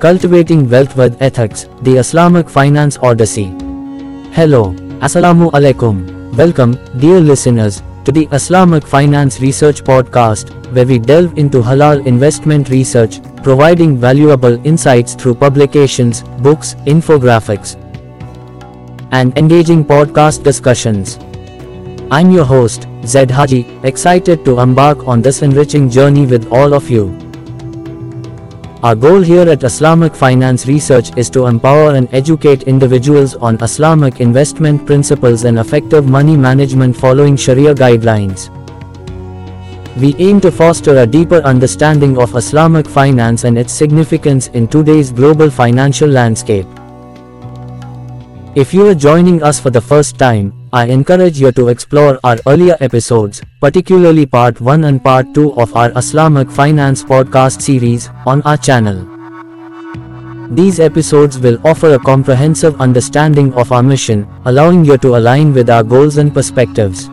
Cultivating Wealth with Ethics, the Islamic Finance Odyssey. Hello, Assalamu alaikum. Welcome, dear listeners, to the Islamic Finance Research Podcast, where we delve into halal investment research, providing valuable insights through publications, books, infographics, and engaging podcast discussions. I'm your host, Zayd Haji, excited to embark on this enriching journey with all of you. Our goal here at Islamic Finance Research is to empower and educate individuals on Islamic investment principles and effective money management following Sharia guidelines. We aim to foster a deeper understanding of Islamic finance and its significance in today's global financial landscape. If you are joining us for the first time, I encourage you to explore our earlier episodes, particularly part 1 and part 2 of our Islamic Finance podcast series, on our channel. These episodes will offer a comprehensive understanding of our mission, allowing you to align with our goals and perspectives.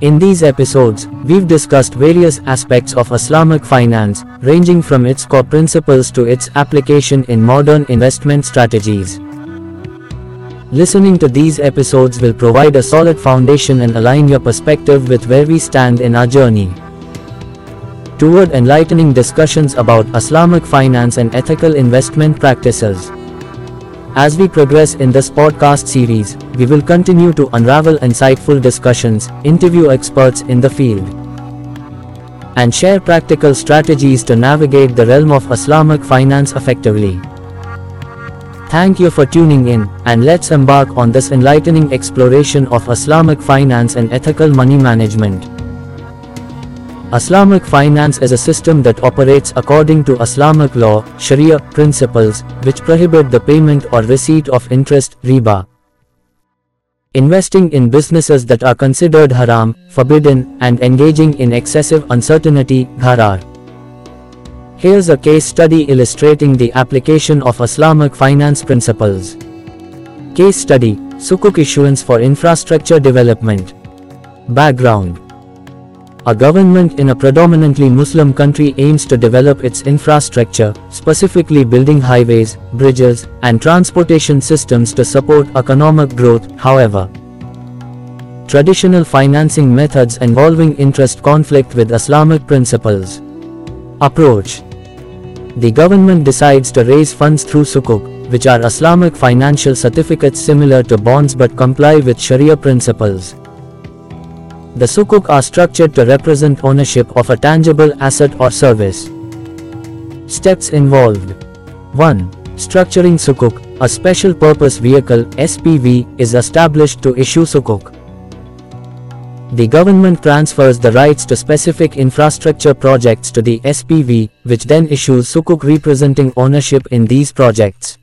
In these episodes, we've discussed various aspects of Islamic finance, ranging from its core principles to its application in modern investment strategies. Listening to these episodes will provide a solid foundation and align your perspective with where we stand in our journey. Toward enlightening discussions about Islamic finance and ethical investment practices. As we progress in this podcast series, we will continue to unravel insightful discussions, interview experts in the field, and share practical strategies to navigate the realm of Islamic finance effectively. Thank you for tuning in, and let's embark on this enlightening exploration of Islamic finance and ethical money management. Islamic finance is a system that operates according to Islamic law, Sharia, principles, which prohibit the payment or receipt of interest, riba. Investing in businesses that are considered haram, forbidden, and engaging in excessive uncertainty, gharar. Here's a case study illustrating the application of Islamic finance principles. Case study Sukuk issuance for infrastructure development. Background A government in a predominantly Muslim country aims to develop its infrastructure, specifically building highways, bridges, and transportation systems to support economic growth, however. Traditional financing methods involving interest conflict with Islamic principles. Approach the government decides to raise funds through sukuk, which are Islamic financial certificates similar to bonds but comply with Sharia principles. The sukuk are structured to represent ownership of a tangible asset or service. Steps involved 1. Structuring sukuk, a special purpose vehicle SPV, is established to issue sukuk. The government transfers the rights to specific infrastructure projects to the SPV, which then issues sukuk representing ownership in these projects.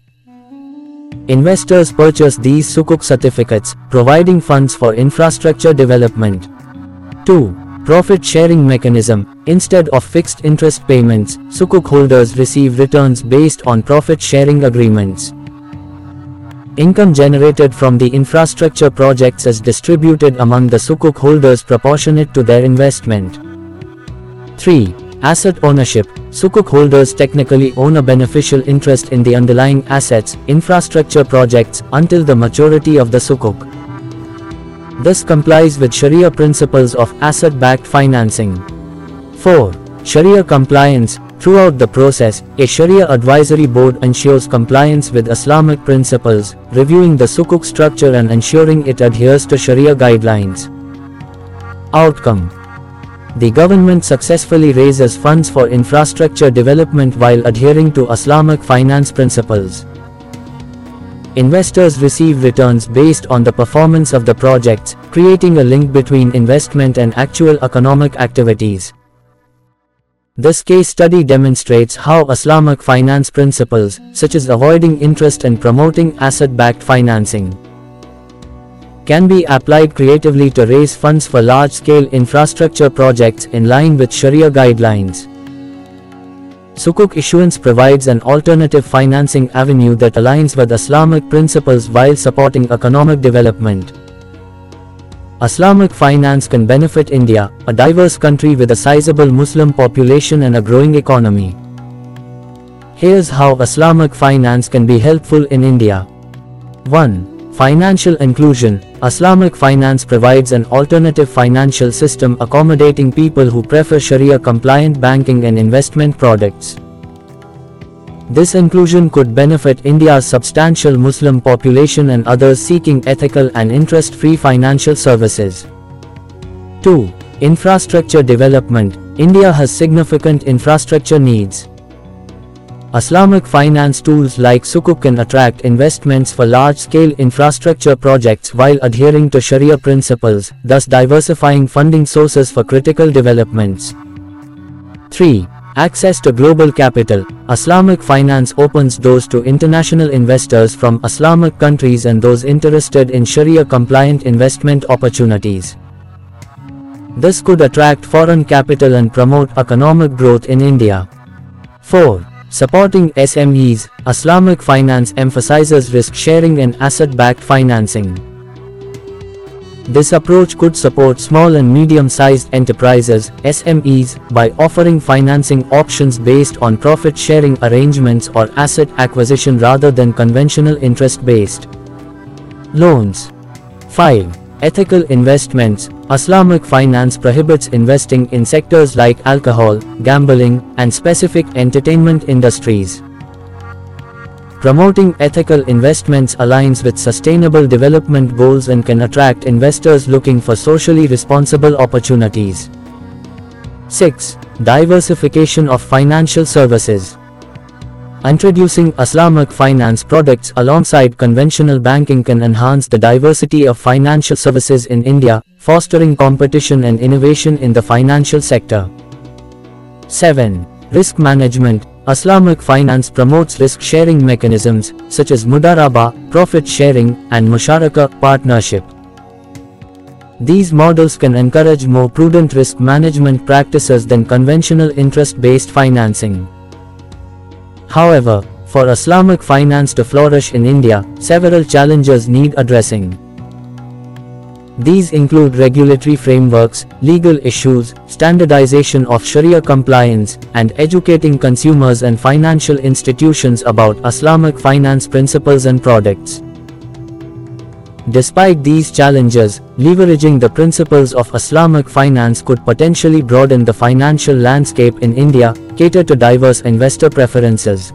Investors purchase these sukuk certificates, providing funds for infrastructure development. 2. Profit sharing mechanism. Instead of fixed interest payments, sukuk holders receive returns based on profit sharing agreements. Income generated from the infrastructure projects is distributed among the sukuk holders proportionate to their investment. 3. Asset ownership. Sukuk holders technically own a beneficial interest in the underlying assets, infrastructure projects, until the maturity of the sukuk. This complies with Sharia principles of asset-backed financing. 4. Sharia compliance. Throughout the process, a Sharia advisory board ensures compliance with Islamic principles, reviewing the sukuk structure and ensuring it adheres to Sharia guidelines. Outcome The government successfully raises funds for infrastructure development while adhering to Islamic finance principles. Investors receive returns based on the performance of the projects, creating a link between investment and actual economic activities. This case study demonstrates how Islamic finance principles, such as avoiding interest and promoting asset-backed financing, can be applied creatively to raise funds for large-scale infrastructure projects in line with Sharia guidelines. Sukuk issuance provides an alternative financing avenue that aligns with Islamic principles while supporting economic development. Islamic finance can benefit India, a diverse country with a sizable Muslim population and a growing economy. Here's how Islamic finance can be helpful in India. 1. Financial inclusion. Islamic finance provides an alternative financial system accommodating people who prefer Sharia compliant banking and investment products. This inclusion could benefit India's substantial Muslim population and others seeking ethical and interest-free financial services. 2. Infrastructure development. India has significant infrastructure needs. Islamic finance tools like Sukuk can attract investments for large-scale infrastructure projects while adhering to Sharia principles, thus diversifying funding sources for critical developments. 3. Access to global capital. Islamic finance opens doors to international investors from Islamic countries and those interested in Sharia-compliant investment opportunities. This could attract foreign capital and promote economic growth in India. 4. Supporting SMEs, Islamic finance emphasizes risk sharing and asset-backed financing. This approach could support small and medium-sized enterprises, SMEs, by offering financing options based on profit-sharing arrangements or asset acquisition rather than conventional interest-based loans. 5. Ethical investments. Islamic finance prohibits investing in sectors like alcohol, gambling, and specific entertainment industries. Promoting ethical investments aligns with sustainable development goals and can attract investors looking for socially responsible opportunities. 6. Diversification of financial services. Introducing Islamic finance products alongside conventional banking can enhance the diversity of financial services in India, fostering competition and innovation in the financial sector. 7. Risk management. Islamic finance promotes risk-sharing mechanisms, such as mudaraba, profit sharing, and musharaka, partnership. These models can encourage more prudent risk management practices than conventional interest-based financing. However, for Islamic finance to flourish in India, several challenges need addressing. These include regulatory frameworks, legal issues, standardization of Sharia compliance, and educating consumers and financial institutions about Islamic finance principles and products. Despite these challenges, leveraging the principles of Islamic finance could potentially broaden the financial landscape in India, cater to diverse investor preferences,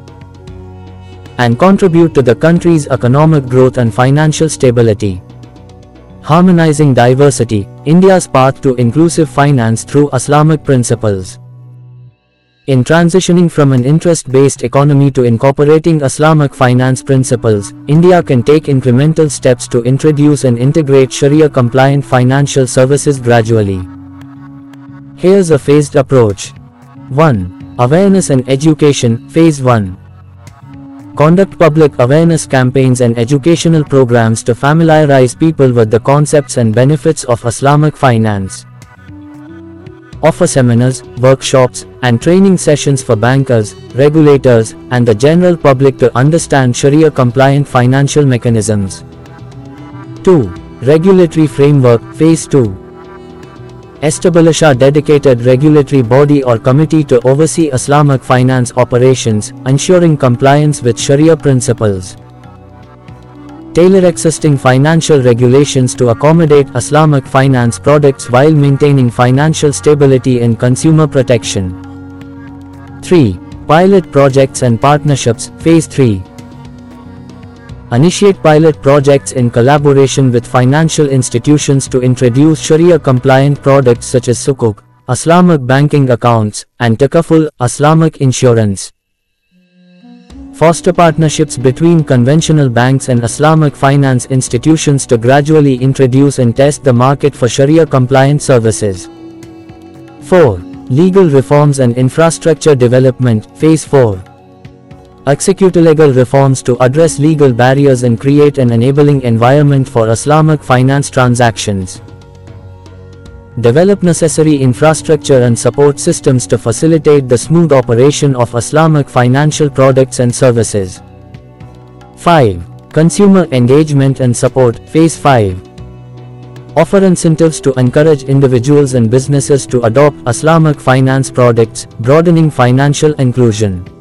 and contribute to the country's economic growth and financial stability. Harmonizing diversity, India's path to inclusive finance through Islamic principles. In transitioning from an interest-based economy to incorporating Islamic finance principles, India can take incremental steps to introduce and integrate Sharia-compliant financial services gradually. Here's a phased approach. 1. Awareness and Education, Phase 1. Conduct public awareness campaigns and educational programs to familiarize people with the concepts and benefits of Islamic finance. Offer seminars, workshops, and training sessions for bankers, regulators, and the general public to understand Sharia compliant financial mechanisms. 2. Regulatory Framework Phase 2 establish a dedicated regulatory body or committee to oversee Islamic finance operations, ensuring compliance with Sharia principles. Tailor existing financial regulations to accommodate Islamic finance products while maintaining financial stability and consumer protection. 3. Pilot projects and partnerships, Phase 3. Initiate pilot projects in collaboration with financial institutions to introduce Sharia-compliant products such as Sukuk, Islamic banking accounts, and Takaful, Islamic insurance. Foster partnerships between conventional banks and Islamic finance institutions to gradually introduce and test the market for Sharia-compliant services. 4. Legal reforms and infrastructure development, Phase 4 execute legal reforms to address legal barriers and create an enabling environment for Islamic finance transactions. Develop necessary infrastructure and support systems to facilitate the smooth operation of Islamic financial products and services. 5. Consumer engagement and support, Phase 5. Offer incentives to encourage individuals and businesses to adopt Islamic finance products, broadening financial inclusion.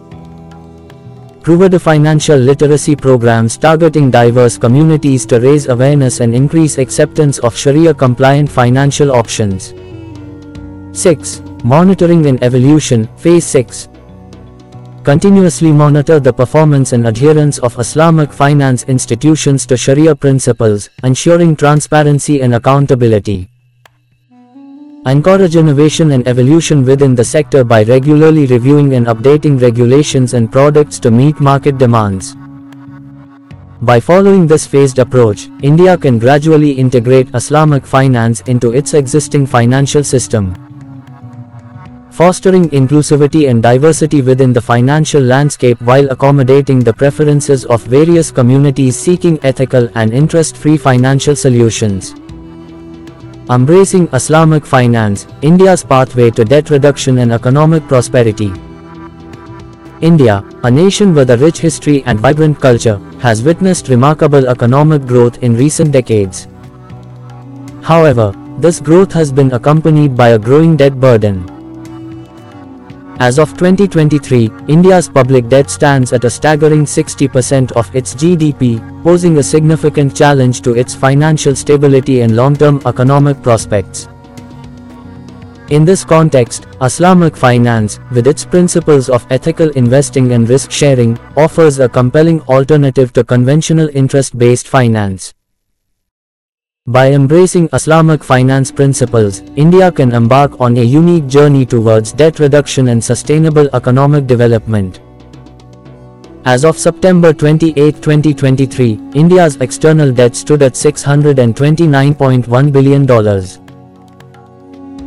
Provide financial literacy programs targeting diverse communities to raise awareness and increase acceptance of Sharia-compliant financial options. 6. Monitoring and Evolution, Phase 6. Continuously monitor the performance and adherence of Islamic finance institutions to Sharia principles, ensuring transparency and accountability. Encourage innovation and evolution within the sector by regularly reviewing and updating regulations and products to meet market demands. By following this phased approach, India can gradually integrate Islamic finance into its existing financial system. Fostering inclusivity and diversity within the financial landscape while accommodating the preferences of various communities seeking ethical and interest-free financial solutions. Embracing Islamic Finance, India's pathway to debt reduction and economic prosperity. India, a nation with a rich history and vibrant culture, has witnessed remarkable economic growth in recent decades. However, this growth has been accompanied by a growing debt burden. As of 2023, India's public debt stands at a staggering 60% of its GDP, posing a significant challenge to its financial stability and long-term economic prospects. In this context, Islamic finance, with its principles of ethical investing and risk sharing, offers a compelling alternative to conventional interest-based finance. By embracing Islamic finance principles, India can embark on a unique journey towards debt reduction and sustainable economic development. As of September 28, 2023, India's external debt stood at $629.1 billion.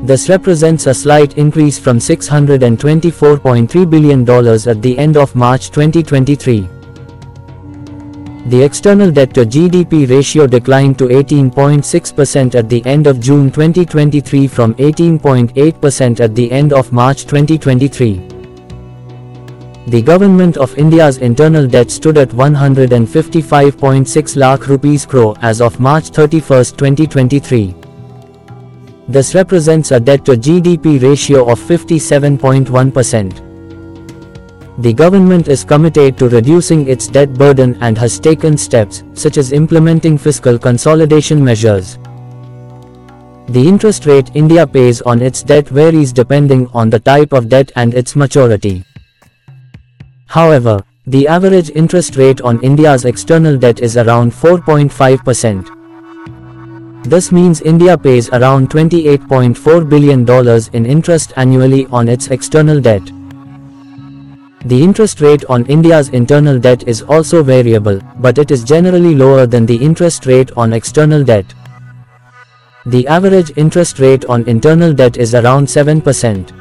This represents a slight increase from $624.3 billion at the end of March 2023. The external debt to GDP ratio declined to 18.6% at the end of June 2023 from 18.8% at the end of March 2023. The Government of India's internal debt stood at 155.6 lakh rupees crore as of March 31, 2023. This represents a debt to GDP ratio of 57.1%. The government is committed to reducing its debt burden and has taken steps, such as implementing fiscal consolidation measures. The interest rate India pays on its debt varies depending on the type of debt and its maturity. However, the average interest rate on India's external debt is around 4.5%. This means India pays around $28.4 billion in interest annually on its external debt. The interest rate on India's internal debt is also variable, but it is generally lower than the interest rate on external debt. The average interest rate on internal debt is around 7%.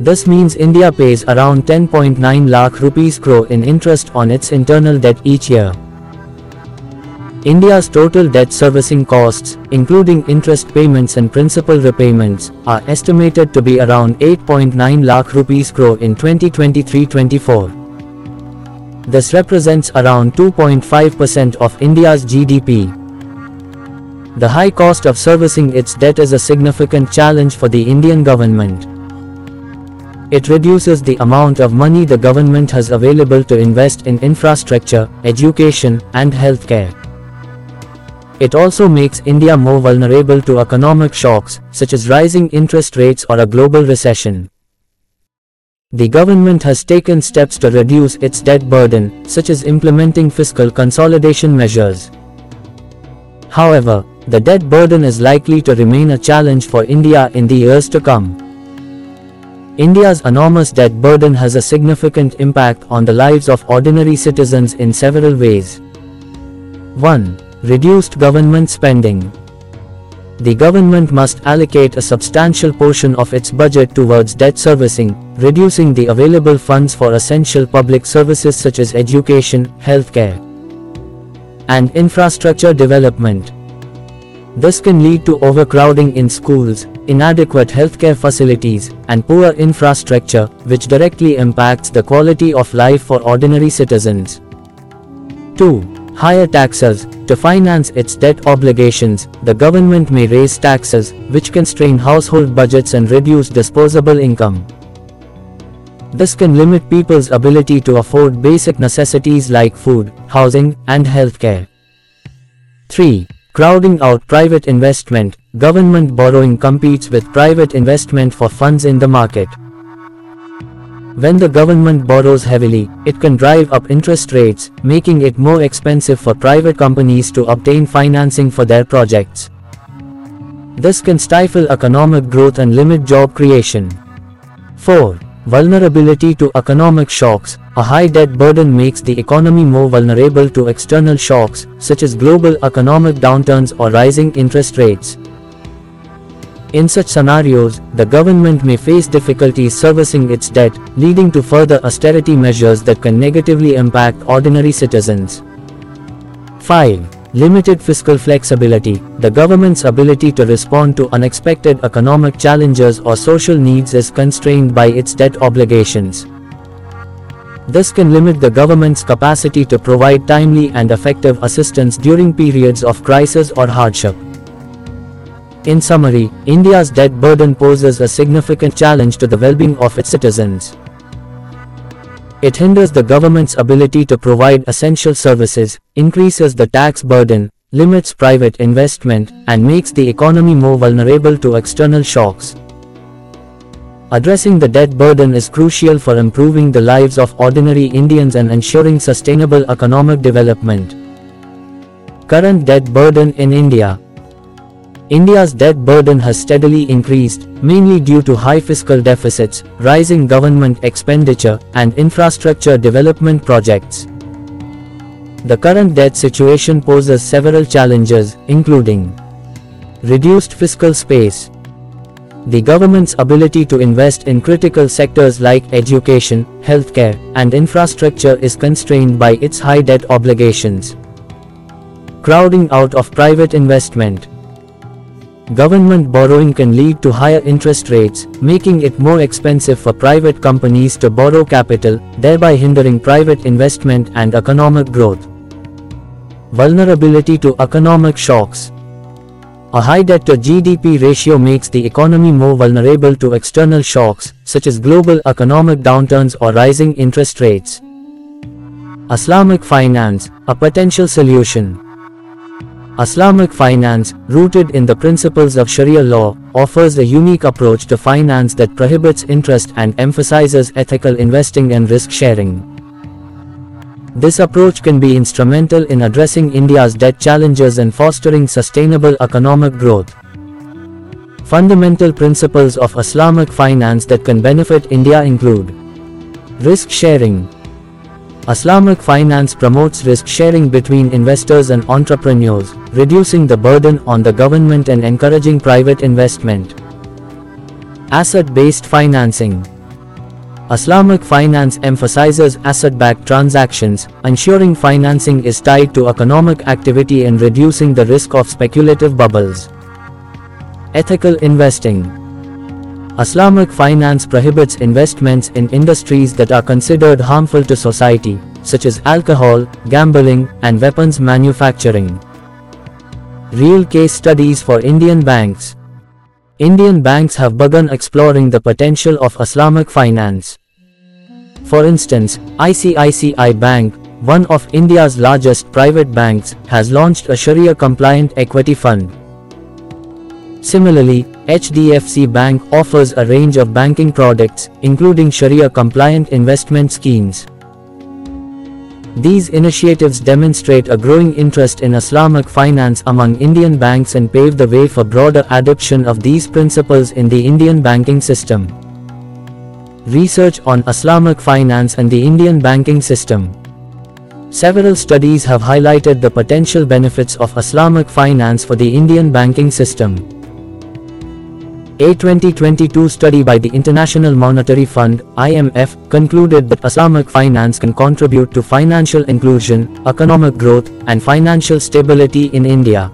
This means India pays around 10.9 lakh rupees crore in interest on its internal debt each year. India's total debt servicing costs, including interest payments and principal repayments, are estimated to be around 8.9 lakh rupees crore in 2023-24. This represents around 2.5% of India's GDP. The high cost of servicing its debt is a significant challenge for the Indian government. It reduces the amount of money the government has available to invest in infrastructure, education, and healthcare. It also makes India more vulnerable to economic shocks, such as rising interest rates or a global recession. The government has taken steps to reduce its debt burden, such as implementing fiscal consolidation measures. However, the debt burden is likely to remain a challenge for India in the years to come. India's enormous debt burden has a significant impact on the lives of ordinary citizens in several ways. 1. Reduced government spending. The government must allocate a substantial portion of its budget towards debt servicing, reducing the available funds for essential public services such as education, healthcare, and infrastructure development. This can lead to overcrowding in schools, inadequate healthcare facilities, and poor infrastructure, which directly impacts the quality of life for ordinary citizens. 2. Higher taxes. To finance its debt obligations, the government may raise taxes, which can strain household budgets and reduce disposable income. This can limit people's ability to afford basic necessities like food, housing, and healthcare. 3. Crowding out private investment, government borrowing competes with private investment for funds in the market. When the government borrows heavily, it can drive up interest rates, making it more expensive for private companies to obtain financing for their projects. This can stifle economic growth and limit job creation. 4. Vulnerability to economic shocks. A high debt burden makes the economy more vulnerable to external shocks, such as global economic downturns or rising interest rates. In such scenarios, the government may face difficulties servicing its debt, leading to further austerity measures that can negatively impact ordinary citizens. 5. Limited fiscal flexibility. The government's ability to respond to unexpected economic challenges or social needs is constrained by its debt obligations. This can limit the government's capacity to provide timely and effective assistance during periods of crisis or hardship. In summary, India's debt burden poses a significant challenge to the well-being of its citizens. It hinders the government's ability to provide essential services, increases the tax burden, limits private investment, and makes the economy more vulnerable to external shocks. Addressing the debt burden is crucial for improving the lives of ordinary Indians and ensuring sustainable economic development. Current debt burden in India India's debt burden has steadily increased, mainly due to high fiscal deficits, rising government expenditure, and infrastructure development projects. The current debt situation poses several challenges, including reduced fiscal space, the government's ability to invest in critical sectors like education, healthcare, and infrastructure is constrained by its high debt obligations. Crowding out of private investment. Government borrowing can lead to higher interest rates, making it more expensive for private companies to borrow capital, thereby hindering private investment and economic growth. Vulnerability to economic shocks. A high debt to GDP ratio makes the economy more vulnerable to external shocks, such as global economic downturns or rising interest rates. Islamic finance, a potential solution. Islamic finance, rooted in the principles of Sharia law, offers a unique approach to finance that prohibits interest and emphasizes ethical investing and risk sharing. This approach can be instrumental in addressing India's debt challenges and fostering sustainable economic growth. Fundamental principles of Islamic finance that can benefit India include Risk sharing, Islamic finance promotes risk sharing between investors and entrepreneurs, reducing the burden on the government and encouraging private investment. Asset-based financing Islamic finance emphasizes asset-backed transactions, ensuring financing is tied to economic activity and reducing the risk of speculative bubbles. Ethical investing Islamic finance prohibits investments in industries that are considered harmful to society, such as alcohol, gambling, and weapons manufacturing. Real case studies for Indian banks. Indian banks have begun exploring the potential of Islamic finance. For instance, ICICI Bank, one of India's largest private banks, has launched a Sharia-compliant equity fund. Similarly, HDFC Bank offers a range of banking products, including Sharia-compliant investment schemes. These initiatives demonstrate a growing interest in Islamic finance among Indian banks and pave the way for broader adoption of these principles in the Indian banking system. Research on Islamic finance and the Indian banking system. Several studies have highlighted the potential benefits of Islamic finance for the Indian banking system. A 2022 study by the International Monetary Fund IMF concluded that Islamic finance can contribute to financial inclusion, economic growth, and financial stability in India.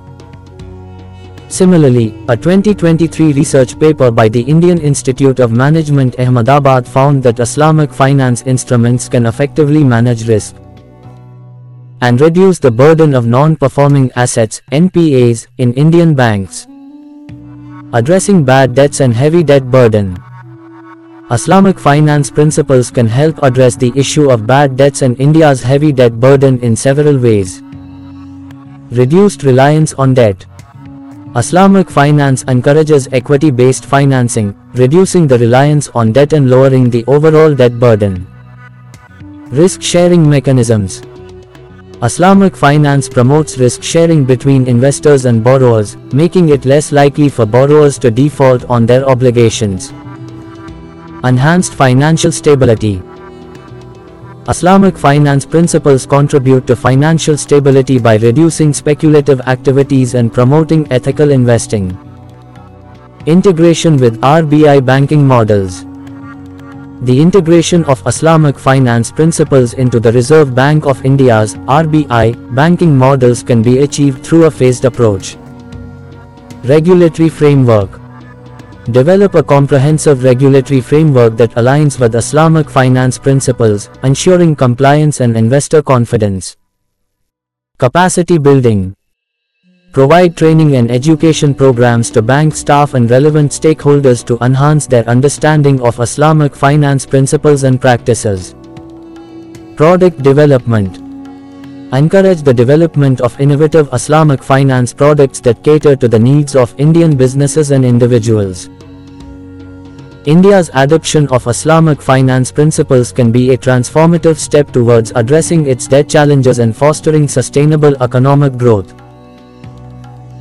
Similarly, a 2023 research paper by the Indian Institute of Management Ahmedabad found that Islamic finance instruments can effectively manage risk and reduce the burden of non-performing assets NPAs in Indian banks. Addressing bad debts and heavy debt burden. Islamic finance principles can help address the issue of bad debts and India's heavy debt burden in several ways. Reduced reliance on debt. Islamic finance encourages equity-based financing, reducing the reliance on debt and lowering the overall debt burden. Risk-sharing mechanisms. Islamic finance promotes risk-sharing between investors and borrowers, making it less likely for borrowers to default on their obligations. Enhanced financial stability. Islamic finance principles contribute to financial stability by reducing speculative activities and promoting ethical investing. Integration with RBI banking models. The integration of Islamic finance principles into the Reserve Bank of India's RBI banking models can be achieved through a phased approach. Regulatory framework Develop a comprehensive regulatory framework that aligns with Islamic finance principles, ensuring compliance and investor confidence. Capacity building. Provide training and education programs to bank staff and relevant stakeholders to enhance their understanding of Islamic finance principles and practices. Product development. Encourage the development of innovative Islamic finance products that cater to the needs of Indian businesses and individuals. India's adoption of Islamic finance principles can be a transformative step towards addressing its debt challenges and fostering sustainable economic growth.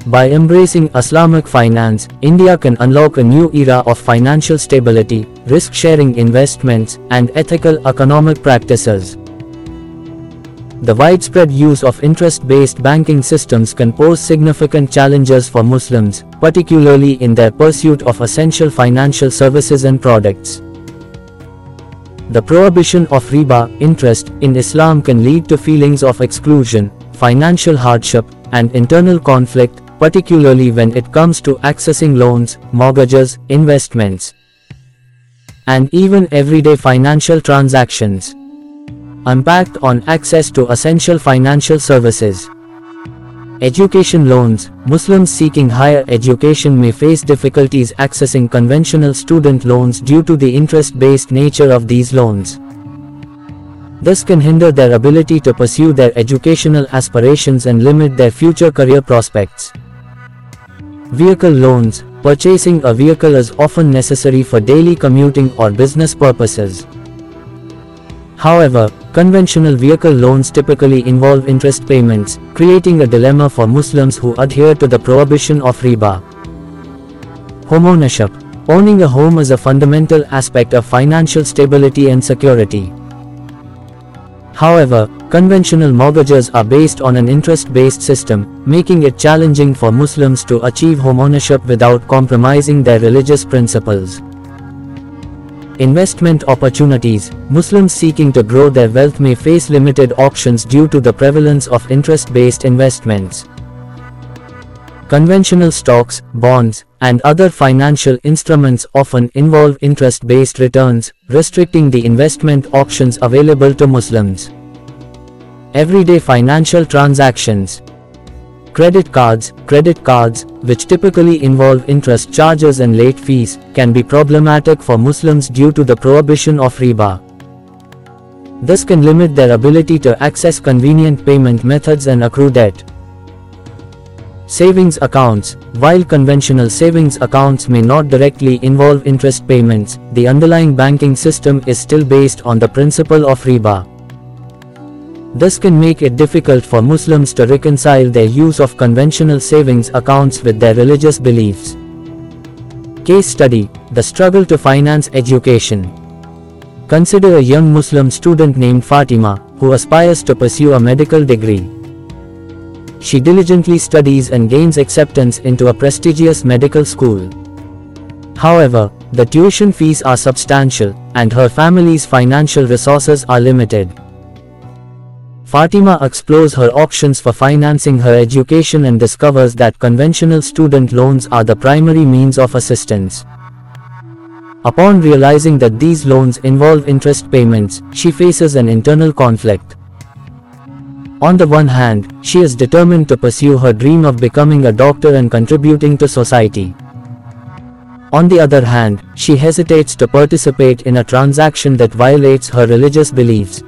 By embracing Islamic finance, India can unlock a new era of financial stability, risk-sharing investments, and ethical economic practices. The widespread use of interest-based banking systems can pose significant challenges for Muslims, particularly in their pursuit of essential financial services and products. The prohibition of riba, interest, in Islam can lead to feelings of exclusion, financial hardship, and internal conflict, particularly when it comes to accessing loans, mortgages, investments, and even everyday financial transactions. Impact on access to essential financial services. Education loans Muslims seeking higher education may face difficulties accessing conventional student loans due to the interest-based nature of these loans. This can hinder their ability to pursue their educational aspirations and limit their future career prospects. Vehicle loans Purchasing a vehicle is often necessary for daily commuting or business purposes. However, conventional vehicle loans typically involve interest payments, creating a dilemma for Muslims who adhere to the prohibition of riba. Homeownership Owning a home is a fundamental aspect of financial stability and security. However, conventional mortgages are based on an interest-based system, making it challenging for Muslims to achieve homeownership without compromising their religious principles. Investment opportunities Muslims seeking to grow their wealth may face limited options due to the prevalence of interest-based investments. Conventional stocks, bonds, and other financial instruments often involve interest-based returns, restricting the investment options available to Muslims. Everyday financial transactions Credit cards, credit cards, which typically involve interest charges and late fees, can be problematic for Muslims due to the prohibition of riba. This can limit their ability to access convenient payment methods and accrue debt. Savings accounts While conventional savings accounts may not directly involve interest payments, the underlying banking system is still based on the principle of riba. This can make it difficult for Muslims to reconcile their use of conventional savings accounts with their religious beliefs. Case study The struggle to finance education. Consider a young Muslim student named Fatima, who aspires to pursue a medical degree. She diligently studies and gains acceptance into a prestigious medical school. However, the tuition fees are substantial, and her family's financial resources are limited. Fatima explores her options for financing her education and discovers that conventional student loans are the primary means of assistance. Upon realizing that these loans involve interest payments, she faces an internal conflict. On the one hand, she is determined to pursue her dream of becoming a doctor and contributing to society. On the other hand, she hesitates to participate in a transaction that violates her religious beliefs.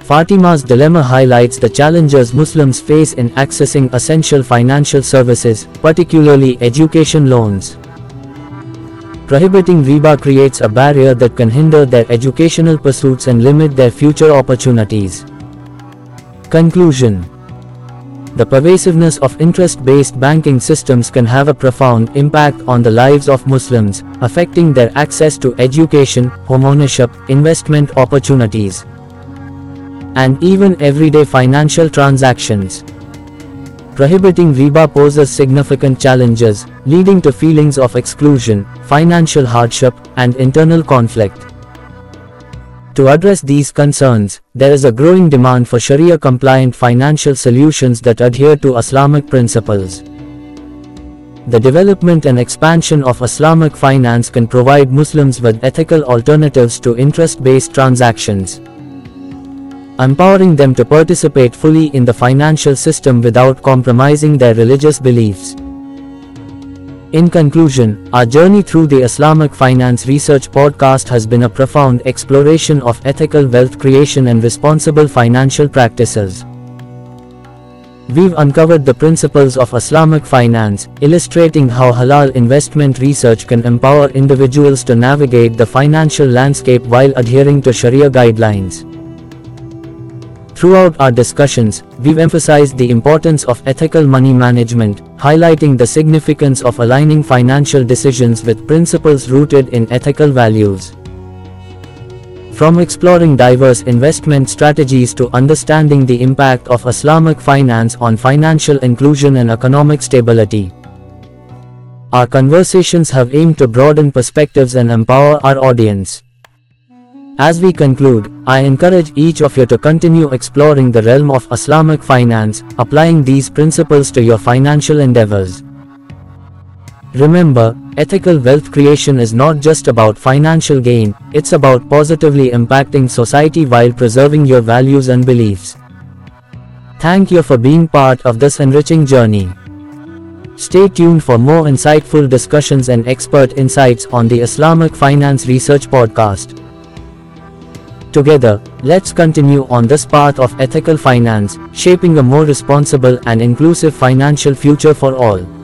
Fatima's dilemma highlights the challenges Muslims face in accessing essential financial services, particularly education loans. Prohibiting riba creates a barrier that can hinder their educational pursuits and limit their future opportunities. Conclusion The pervasiveness of interest-based banking systems can have a profound impact on the lives of Muslims, affecting their access to education, homeownership, investment opportunities, and even everyday financial transactions. Prohibiting riba poses significant challenges, leading to feelings of exclusion, financial hardship, and internal conflict. To address these concerns, there is a growing demand for Sharia-compliant financial solutions that adhere to Islamic principles. The development and expansion of Islamic finance can provide Muslims with ethical alternatives to interest-based transactions, empowering them to participate fully in the financial system without compromising their religious beliefs. In conclusion, our journey through the Islamic Finance Research podcast has been a profound exploration of ethical wealth creation and responsible financial practices. We've uncovered the principles of Islamic finance, illustrating how halal investment research can empower individuals to navigate the financial landscape while adhering to Sharia guidelines. Throughout our discussions, we've emphasized the importance of ethical money management, highlighting the significance of aligning financial decisions with principles rooted in ethical values. From exploring diverse investment strategies to understanding the impact of Islamic finance on financial inclusion and economic stability. Our conversations have aimed to broaden perspectives and empower our audience. As we conclude, I encourage each of you to continue exploring the realm of Islamic finance, applying these principles to your financial endeavors. Remember, ethical wealth creation is not just about financial gain, it's about positively impacting society while preserving your values and beliefs. Thank you for being part of this enriching journey. Stay tuned for more insightful discussions and expert insights on the Islamic Finance Research Podcast. Together, let's continue on this path of ethical finance, shaping a more responsible and inclusive financial future for all.